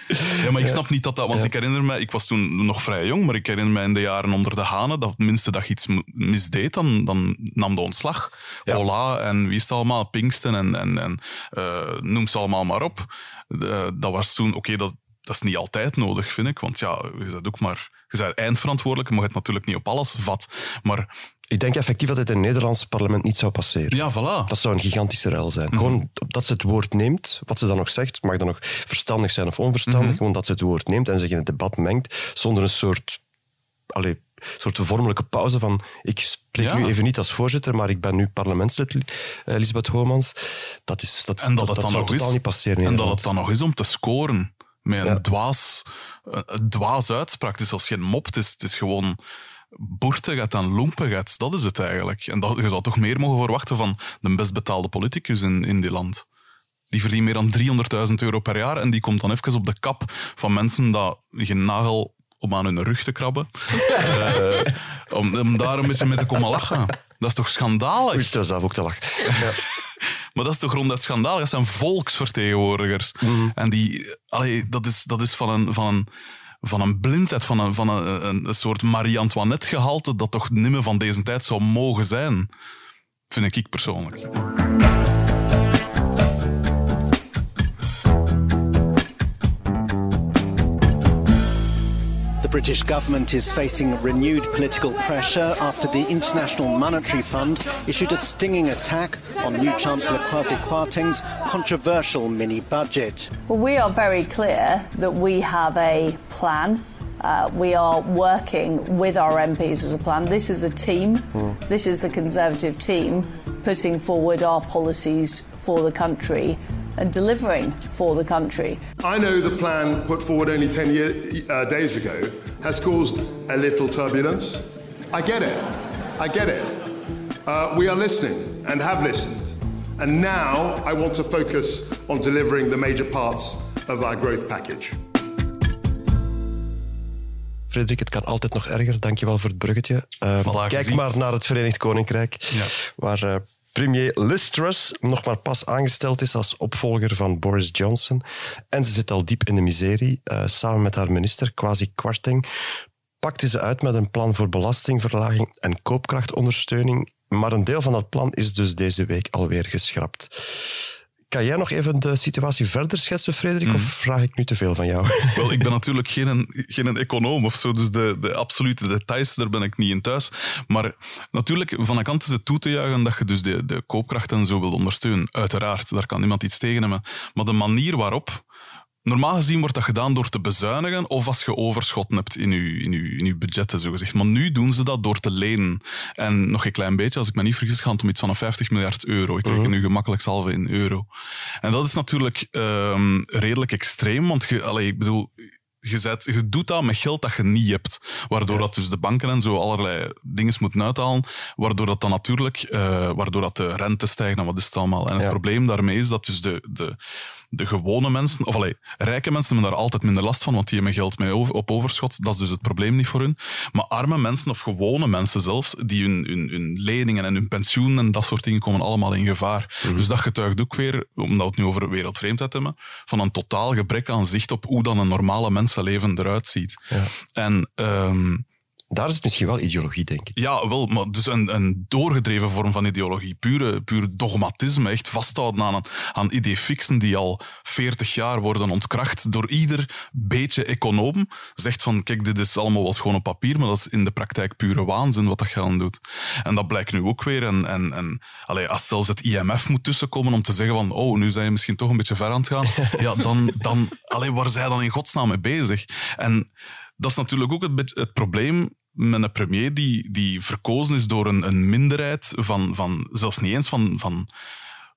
ja, maar ik snap niet dat dat... Want ja. ik herinner me, ik was toen nog vrij jong, maar ik herinner me in de jaren onder de hanen, dat minste dat je iets misdeed, dan, dan nam de ontslag. Ja. Ola en wie is het allemaal, Pinksten en, en, en uh, noem ze allemaal maar op. Uh, dat was toen, oké, okay, dat, dat is niet altijd nodig, vind ik. Want ja, je bent ook maar... Je bent eindverantwoordelijk, je mag het natuurlijk niet op alles vat. Maar ik denk effectief dat het in het Nederlandse parlement niet zou passeren. Ja, voilà. Dat zou een gigantische ruil zijn. Mm -hmm. Gewoon dat ze het woord neemt, wat ze dan nog zegt, mag dan nog verstandig zijn of onverstandig, mm -hmm. gewoon dat ze het woord neemt en zich in het debat mengt, zonder een soort, allez, soort vormelijke pauze van ik spreek ja. nu even niet als voorzitter, maar ik ben nu parlementslid, uh, Lisbeth Homans. Dat, is, dat, en dat, dat, zou totaal is, niet passeren. En dat het dan nog is om te scoren met een ja. dwaas, een dwaas uitspraak. Het is zelfs geen mop, het is, het is gewoon boertigheid en loempigheid. Dat is het eigenlijk. En dat, je zou toch meer mogen verwachten van de best betaalde politicus in, in die land. Die verdient meer dan 300.000 euro per jaar en die komt dan even op de kap van mensen dat geen nagel om aan hun rug te krabben. uh, om, om, daar een beetje mee te komen lachen. Dat is toch schandalig? Zelf ook te lachen. Ja. maar dat is toch ronduit schandalig? Dat zijn volksvertegenwoordigers. Mm. En die, allee, dat, is, dat is van een... Van een van een blindheid, van een, van een, een, een soort Marie-Antoinette-gehalte dat toch nimmer van deze tijd zou mogen zijn. Vind ik persoonlijk. The British government is facing renewed political pressure after the International Monetary Fund issued a stinging attack on new Chancellor Kwasi Kwarteng's controversial mini budget. Well, we are very clear that we have a plan. Uh, we are working with our MPs as a plan. This is a team. Mm. This is the Conservative team putting forward our policies for the country and delivering for the country. I know the plan put forward only 10 year, uh, days ago has caused a little turbulence. I get it. I get it. Uh, we are listening and have listened. And now I want to focus on delivering the major parts of our growth package. Frederik, het kan altijd nog erger. Dankjewel voor het bruggetje. Uh, Voilà, kijk gezien. maar naar het Verenigd Koninkrijk, Ja. waar eh, premier Liz Truss nog maar pas aangesteld is als opvolger van Boris Johnson. En ze zit al diep in de miserie. Eh, samen met haar minister, Kwasi Kwarteng, pakte ze uit met een plan voor belastingverlaging en koopkrachtondersteuning. Maar een deel van dat plan is dus deze week alweer geschrapt. Kan jij nog even de situatie verder schetsen, Frederik, of vraag ik nu te veel van jou? Wel, ik ben natuurlijk geen, geen econoom of zo, dus de, de absolute details, daar ben ik niet in thuis. Maar natuurlijk, van een kant is het toe te juichen dat je dus de, de koopkracht en zo wilt ondersteunen. Uiteraard, daar kan niemand iets tegen hebben. Maar de manier waarop... Normaal gezien wordt dat gedaan door te bezuinigen of als je overschot hebt in je, in je, in je budgetten, zogezegd. Maar nu doen ze dat door te lenen. En nog een klein beetje, als ik me niet vergis, gaat het om iets van een 50 miljard euro. Ik reken nu gemakkelijk salve in euro. En dat is natuurlijk ehm, redelijk extreem, want je, allee, ik bedoel, je, zet, je doet dat met geld dat je niet hebt. Waardoor dat dus de banken en zo allerlei dingen moeten uithalen. Waardoor dat dan natuurlijk, eh, waardoor dat de rente stijgt en wat is het allemaal. En het Ja. probleem daarmee is dat dus de, de, de gewone mensen, of allee, rijke mensen hebben daar altijd minder last van, want die hebben geld mee over, op overschot. Dat is dus het probleem niet voor hun. Maar arme mensen, of gewone mensen zelfs, die hun, hun, hun leningen en hun pensioen en dat soort dingen komen allemaal in gevaar. Dus dat getuigt ook weer, omdat we het nu over wereldvreemdheid hebben, van een totaal gebrek aan zicht op hoe dan een normale mensenleven eruit ziet. En ehm, Daar is het misschien wel ideologie, denk ik. ja, wel, maar dus een, een doorgedreven vorm van ideologie. Pure, puur dogmatisme, echt vasthouden aan, aan idee fixen die al 40 jaar worden ontkracht door ieder beetje econoom. Zegt van, kijk, dit is allemaal wel schoon op papier, maar dat is in de praktijk pure waanzin wat dat geld doet. En dat blijkt nu ook weer. En, en, en allee, als zelfs het IMF moet tussenkomen om te zeggen van, oh, nu zijn je misschien toch een beetje ver aan het gaan, ja, dan, dan allee, waar zijn dan in godsnaam mee bezig? En dat is natuurlijk ook het, het probleem met een premier die, die verkozen is door een, een minderheid van, van, zelfs niet eens van, van,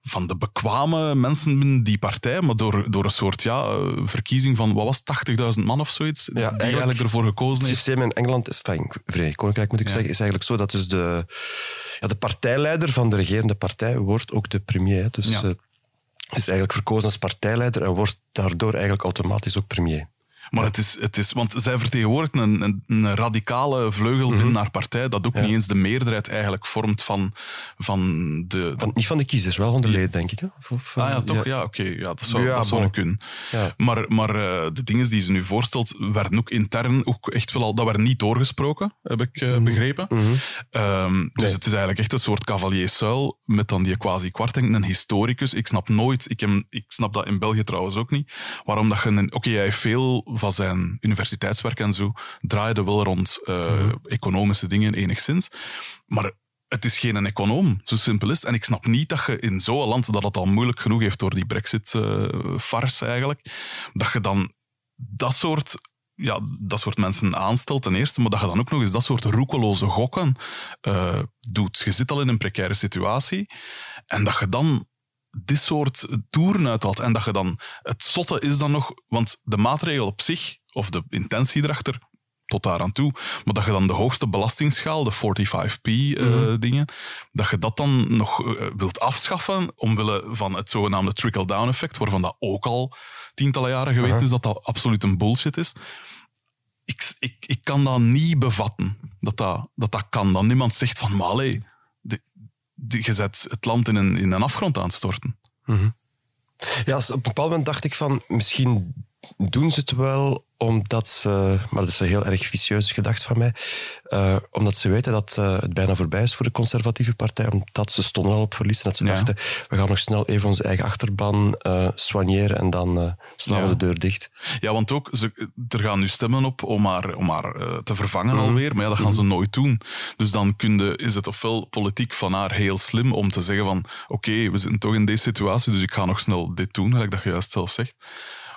van de bekwame mensen binnen die partij, maar door, door een soort ja, eh, verkiezing van, wat was het, 80.000 man of zoiets, die eigenlijk- eigenlijk ervoor gekozen Het is. systeem in Engeland, is, enfin, Verenigd Koninkrijk moet ik Ja. zeggen, is eigenlijk zo dat dus de, ja, de partijleider van de regerende partij wordt ook de premier. Dus Ja. eh, het is eigenlijk verkozen als partijleider en wordt daardoor eigenlijk automatisch ook premier. Maar het is, het is, want zij vertegenwoordigt een, een, een radicale vleugel Mhm. binnen haar partij, dat ook niet eens de meerderheid eigenlijk vormt van, van de... Van, niet van de kiezers, wel van de leden, denk ik. Hè? Of, of, Ah ja, eh, toch? Ja, oké. Ja, dat zou, Ja, dat zou kunnen. Ja. Maar, maar eh, de dingen die ze nu voorstelt, werden ook intern ook echt wel al... Dat werd niet doorgesproken, heb ik Mhm. eh, begrepen. Ehm, dus het is eigenlijk echt een soort cavalier Suil met dan die quasi kwarting, een historicus. Ik snap nooit, ik, heb, ik snap dat in België trouwens ook niet, waarom dat je... Oké, hij heeft veel van zijn universiteitswerk en zo, draaide wel rond eh, Mhm. economische dingen enigszins, maar het is geen econoom, zo simpel is het. En ik snap niet dat je in zo'n land dat het al moeilijk genoeg heeft door die brexit-farce eigenlijk, dat je dan dat soort, ja, dat soort mensen aanstelt ten eerste, maar dat je dan ook nog eens dat soort roekeloze gokken eh, doet. Je zit al in een precaire situatie en dat je dan dit soort toeren uithaalt en dat je dan... Het zotte is dan nog... Want de maatregel op zich, of de intentie erachter, tot daar aan toe. Maar dat je dan de hoogste belastingsschaal, de 45p-dingen, dat je dat dan nog eh, wilt afschaffen omwille van het zogenaamde trickle-down effect, waarvan dat ook al tientallen jaren geweten is dat dat absoluut een bullshit is. Ik, ik, ik kan dat niet bevatten, dat dat, dat, dat kan. Dat niemand zegt van, maar allee, je zet het land in een, in een afgrond aan het storten. Ja, op een bepaald moment dacht ik van, misschien doen ze het wel omdat ze, maar dat is een heel erg vicieus gedacht van mij, eh, omdat ze weten dat eh, het bijna voorbij is voor de conservatieve partij, omdat ze stonden al op verlies en dat ze Ja. dachten, we gaan nog snel even onze eigen achterban eh soigneren en dan slaan we Ja. de deur dicht. Ja, want ook, ze, er gaan nu stemmen op om haar, om haar te vervangen Mhm. alweer, maar ja, dat gaan ze nooit doen. Dus dan is het ofwel politiek van haar heel slim om te zeggen van oké, we zitten toch in deze situatie, dus ik ga nog snel dit doen, gelijk dat je juist zelf zegt.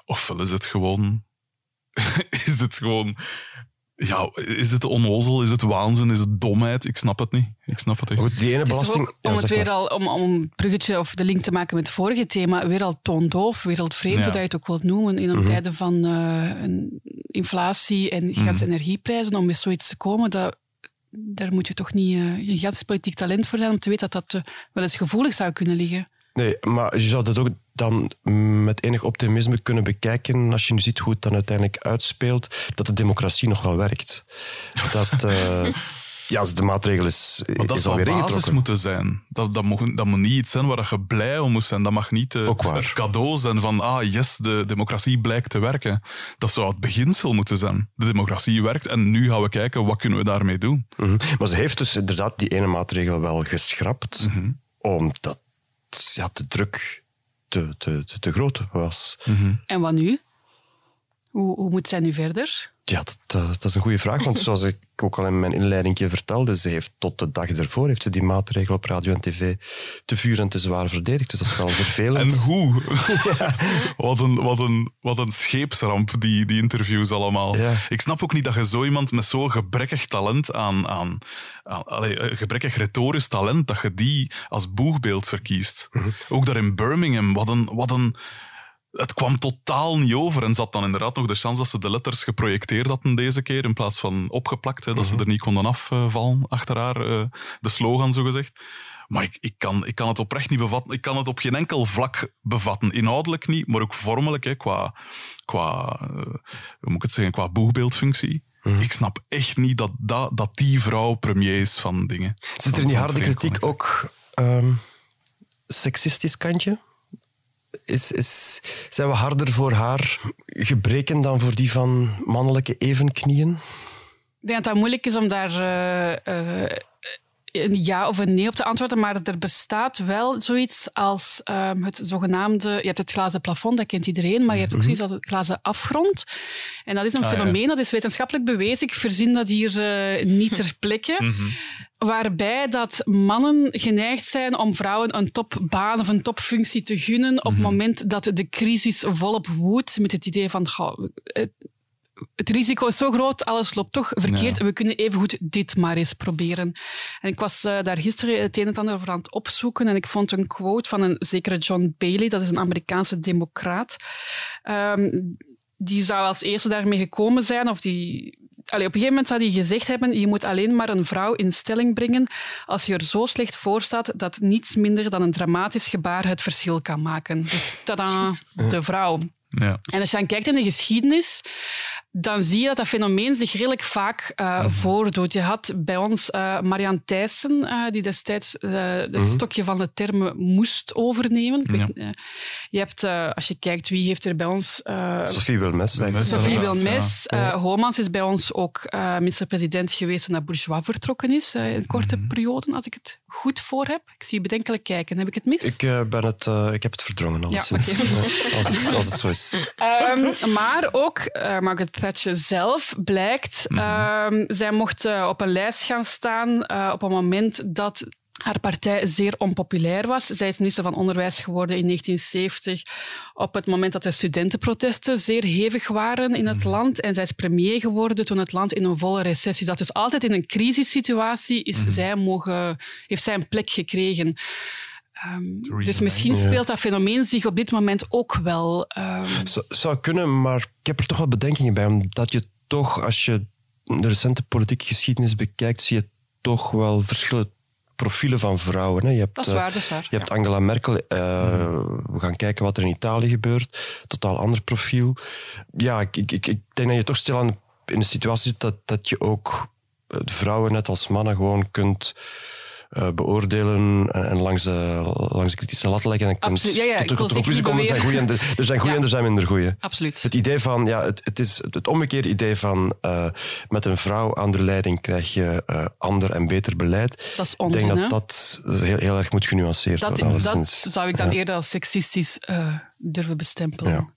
Ofwel is het gewoon... is het gewoon... Ja, is het onnozel? Is het waanzin? Is het domheid? Ik snap het niet. Ik snap het echt. Goed, die ene Het is toch belasting... ook, om het weer al, om, om een bruggetje of de link te maken met het vorige thema, weer al toondoof, wereldvreemd, Ja. hoe dat je het ook wilt noemen, in een Mhm. tijden van eh, een inflatie en gigantische energieprijzen, om met zoiets te komen, dat daar moet je toch niet uh, een gigantisch politiek talent voor zijn om te weten dat dat uh, wel eens gevoelig zou kunnen liggen. Nee, maar je zou dat ook dan met enig optimisme kunnen bekijken als je nu ziet hoe het dan uiteindelijk uitspeelt, dat de democratie nog wel werkt. Dat... Uh, ja, de maatregel is, maar dat is zou basis moeten zijn. Dat, dat, moet, dat moet niet iets zijn waar je blij om moet zijn. Dat mag niet uh, het cadeau zijn van, ah yes, de democratie blijkt te werken. Dat zou het beginsel moeten zijn. De democratie werkt en nu gaan we kijken, wat kunnen we daarmee doen? Mm -hmm. Maar ze heeft dus inderdaad die ene maatregel wel geschrapt, mm -hmm. omdat ja, de druk te, te, te, te groot was. Mm -hmm. En wat nu? Hoe, hoe moet zij nu verder? Ja, dat, dat, is een goede vraag. Want zoals ik ook al in mijn inleiding vertelde, ze heeft tot de dag ervoor heeft ze die maatregel op radio en tv te vuur en te zwaar verdedigd. Dus dat is wel vervelend. En hoe? ja. wat, een, wat, een, wat een scheepsramp, die, die interviews allemaal. Ja. Ik snap ook niet dat je zo iemand met zo'n gebrekkig talent aan... aan, aan allez, gebrekkig retorisch talent, dat je die als boegbeeld verkiest. Mm -hmm. Ook daar in Birmingham, wat een... Wat een het kwam totaal niet over en zat dan inderdaad nog de kans dat ze de letters geprojecteerd hadden deze keer in plaats van opgeplakt, hè, dat ze mhm. er niet konden afvallen achter haar, uh, de slogan zogezegd. Maar ik, ik, kan, ik kan het oprecht niet bevatten. Ik kan het op geen enkel vlak bevatten. Inhoudelijk niet, maar ook vormelijk, hè, qua, qua, uh, hoe moet ik het zeggen, qua boegbeeldfunctie. Mm. Ik snap echt niet dat, dat, dat die vrouw premier is van dingen. Zit er in die harde kritiek ook um, seksistisch kantje? Is, is, zijn we harder voor haar gebreken dan voor die van mannelijke evenknieën? Ik denk dat het moeilijk is om daar uh, uh, een ja of een nee op te antwoorden, maar er bestaat wel zoiets als um, het zogenaamde... Je hebt het glazen plafond, dat kent iedereen, maar je hebt ook zoiets als het glazen afgrond. En dat is een ah, fenomeen, ja. dat is wetenschappelijk bewezen. Ik verzin dat hier uh, niet ter plekke. Mm -hmm. Waarbij dat mannen geneigd zijn om vrouwen een topbaan of een topfunctie te gunnen op het mm -hmm. moment dat de crisis volop woedt, met het idee van... Goh, het risico is zo groot, alles loopt toch verkeerd. Ja. We kunnen evengoed dit maar eens proberen. En ik was uh, daar gisteren het een en ander over aan het opzoeken en ik vond een quote van een zekere John Bailey, dat is een Amerikaanse democraat. Um, die zou als eerste daarmee gekomen zijn, of die Allee, op een gegeven moment zou hij gezegd hebben, je moet alleen maar een vrouw in stelling brengen als je er zo slecht voor staat dat niets minder dan een dramatisch gebaar het verschil kan maken. Dus tada, de vrouw. Ja. En als je dan kijkt in de geschiedenis, dan zie je dat dat fenomeen zich redelijk vaak uh, voordoet. Je had bij ons uh, Marianne Thijssen, uh, die destijds het -hmm. stokje van de termen moest overnemen. Ja. Je hebt, als je kijkt wie heeft er bij ons... Sophie Wilmes. Sophie Wilmes. Ja. Homans is bij ons ook minister-president geweest toen dat Bourgeois vertrokken is, in een korte mm -hmm. periode, als ik het goed voor heb. Ik zie je bedenkelijk kijken. Heb ik het mis? Ik, ben het, ik heb het verdrongen, alleszins. Ja, okay. als, het, als het zo is. Um, maar ook Margaret Thatcher zelf blijkt, mm -hmm. uh, zij mocht uh, op een lijst gaan staan uh, op een moment dat haar partij zeer onpopulair was. Zij is minister van Onderwijs geworden in 1970 op het moment dat de studentenprotesten zeer hevig waren in het -hmm. land. En zij is premier geworden toen het land in een volle recessie zat. Dus altijd in een crisissituatie is mm -hmm. zij mogen, heeft zij een plek gekregen. Um, dus misschien speelt dat fenomeen zich op dit moment ook wel. Um... Zou, zou kunnen, maar ik heb er toch wel bedenkingen bij. Omdat je toch, als je de recente politieke geschiedenis bekijkt, zie je toch wel verschillende profielen van vrouwen. Hè. Je hebt, dat is waar, dat is waar. Je hebt Angela Merkel. Uh, we gaan kijken wat er in Italië gebeurt. Totaal ander profiel. Ja, ik, ik, ik denk dat je toch stil aan in een situatie zit dat, dat je ook vrouwen net als mannen gewoon kunt uh, beoordelen en langs de, langs de kritische lat leggen. En kunt ja, ja, tot de conclusie komen, er zijn goede en er zijn goede ja. en er zijn minder goede. Absoluut. Het idee van, ja, het, het is het omgekeerde idee van uh, met een vrouw aan de leiding krijg je uh, ander en beter beleid. Dat is onzin, Ik denk dat dat heel, heel erg moet genuanceerd dat, worden. Dat zou ik dan ja. eerder als seksistisch durven bestempelen. Ja.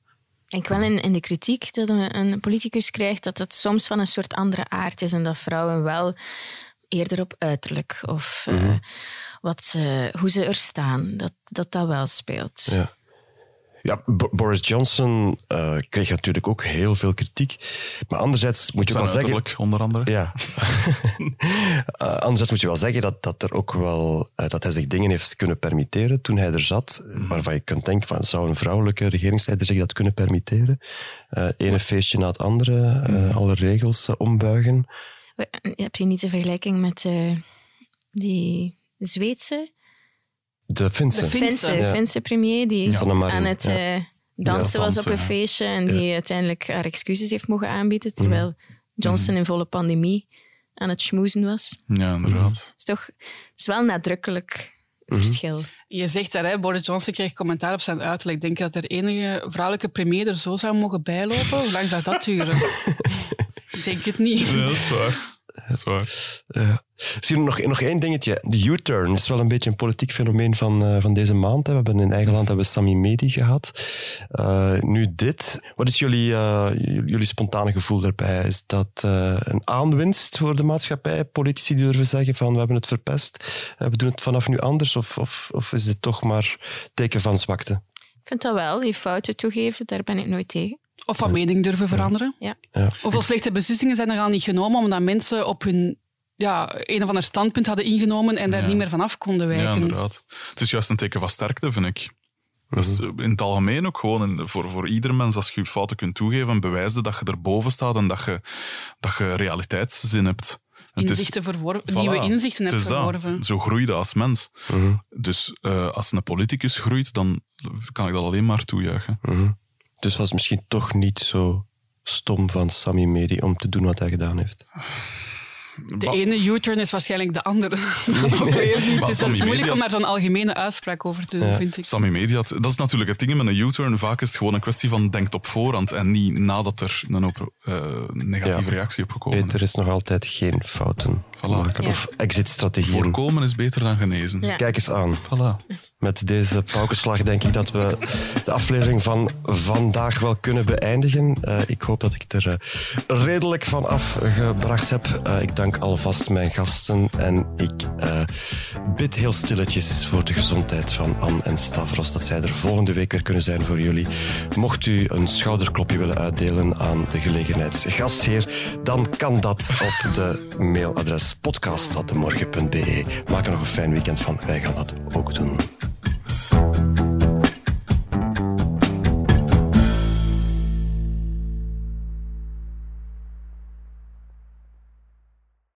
Ik wel in, in de kritiek dat een, een politicus krijgt dat het soms van een soort andere aard is en dat vrouwen wel eerder op uiterlijk of mm -hmm. uh, wat, uh, hoe ze er staan. Dat, dat dat wel speelt. Ja. Ja, Boris Johnson uh, kreeg natuurlijk ook heel veel kritiek. Maar anderzijds moet je wel zeggen... onder andere. Ja. uh, anderzijds moet je wel zeggen dat, dat, er ook wel, uh, dat hij zich dingen heeft kunnen permitteren toen hij er zat. Mm. Waarvan je kunt denken, van, zou een vrouwelijke regeringsleider zich dat kunnen permitteren? ene feestje na het andere, mm. alle regels ombuigen. Heb je niet de vergelijking met uh, die Zweedse? De Finse. De Finse, ja. Finse premier die ja. aan het uh, dansen was op een feestje en die uiteindelijk haar excuses heeft mogen aanbieden, terwijl mm. Johnson mm. in volle pandemie aan het schmoezen was. Ja, inderdaad. Het is toch het is wel nadrukkelijk mm verschil. Je zegt dat hè, Boris Johnson kreeg commentaar op zijn uiterlijk. Denk je dat er enige vrouwelijke premier er zo zou mogen bijlopen? Hoe lang zou dat duren? Ik denk het niet. Ja, dat is waar. Dat is waar. Ja. Zie nog, nog één dingetje. De U-turn is wel een beetje een politiek fenomeen van, uh, van deze maand. Hè. We hebben in eigen land hebben we Sami Medi gehad. Uh, nu dit. Wat is jullie, uh, jullie spontane gevoel daarbij? Is dat een aanwinst voor de maatschappij? Politici durven zeggen van we hebben het verpest. we doen het vanaf nu anders. Of, of, of is dit toch maar teken van zwakte? Ik vind dat wel. Je fouten toegeven, daar ben ik nooit tegen. Of van mening durven veranderen. Ja. Ja. Hoeveel slechte beslissingen zijn er al niet genomen omdat mensen op hun ja, een of ander standpunt hadden ingenomen en daar Ja. niet meer vanaf konden wijken. Ja, inderdaad. Het is juist een teken van sterkte, vind ik. Dat is in het algemeen ook gewoon in- voor, voor ieder mens, als je je fouten kunt toegeven, bewijzen dat je erboven staat en dat je, dat je realiteitszin hebt. Is- Inzichten verworven, Voilà. nieuwe inzichten hebt dat. verworven. Zo groei je als mens. Dus eh, als een politicus groeit, dan kan ik dat alleen maar toejuichen. Dus was het misschien toch niet zo stom van Sami Medi om te doen wat hij gedaan heeft. De ene U-turn is waarschijnlijk de andere. Het is moeilijk om daar zo'n algemene uitspraak over te doen, vind ik. Sammy Media, dat is natuurlijk het ding met een U-turn. Vaak is het gewoon een kwestie van denkt op voorhand en niet nadat er een hoop, eh, negatieve Ja. reactie op gekomen Beter is nog altijd geen fouten maken. Ja. Of exit-strategieën. Voorkomen is beter dan genezen. Ja. Kijk eens aan. Voilà. Met deze paukenslag denk ik dat we de aflevering van vandaag wel kunnen beëindigen. Eh, ik hoop dat ik er eh, redelijk van afgebracht heb. Eh, ik dank alvast mijn gasten en ik eh, bid heel stilletjes voor de gezondheid van Anne en Stavros, dat zij er volgende week weer kunnen zijn voor jullie. Mocht u een schouderklopje willen uitdelen aan de gelegenheidsgastheer, dan kan dat op de mailadres podcast.demorgen.be. Maak er nog een fijn weekend van. Wij gaan dat ook doen.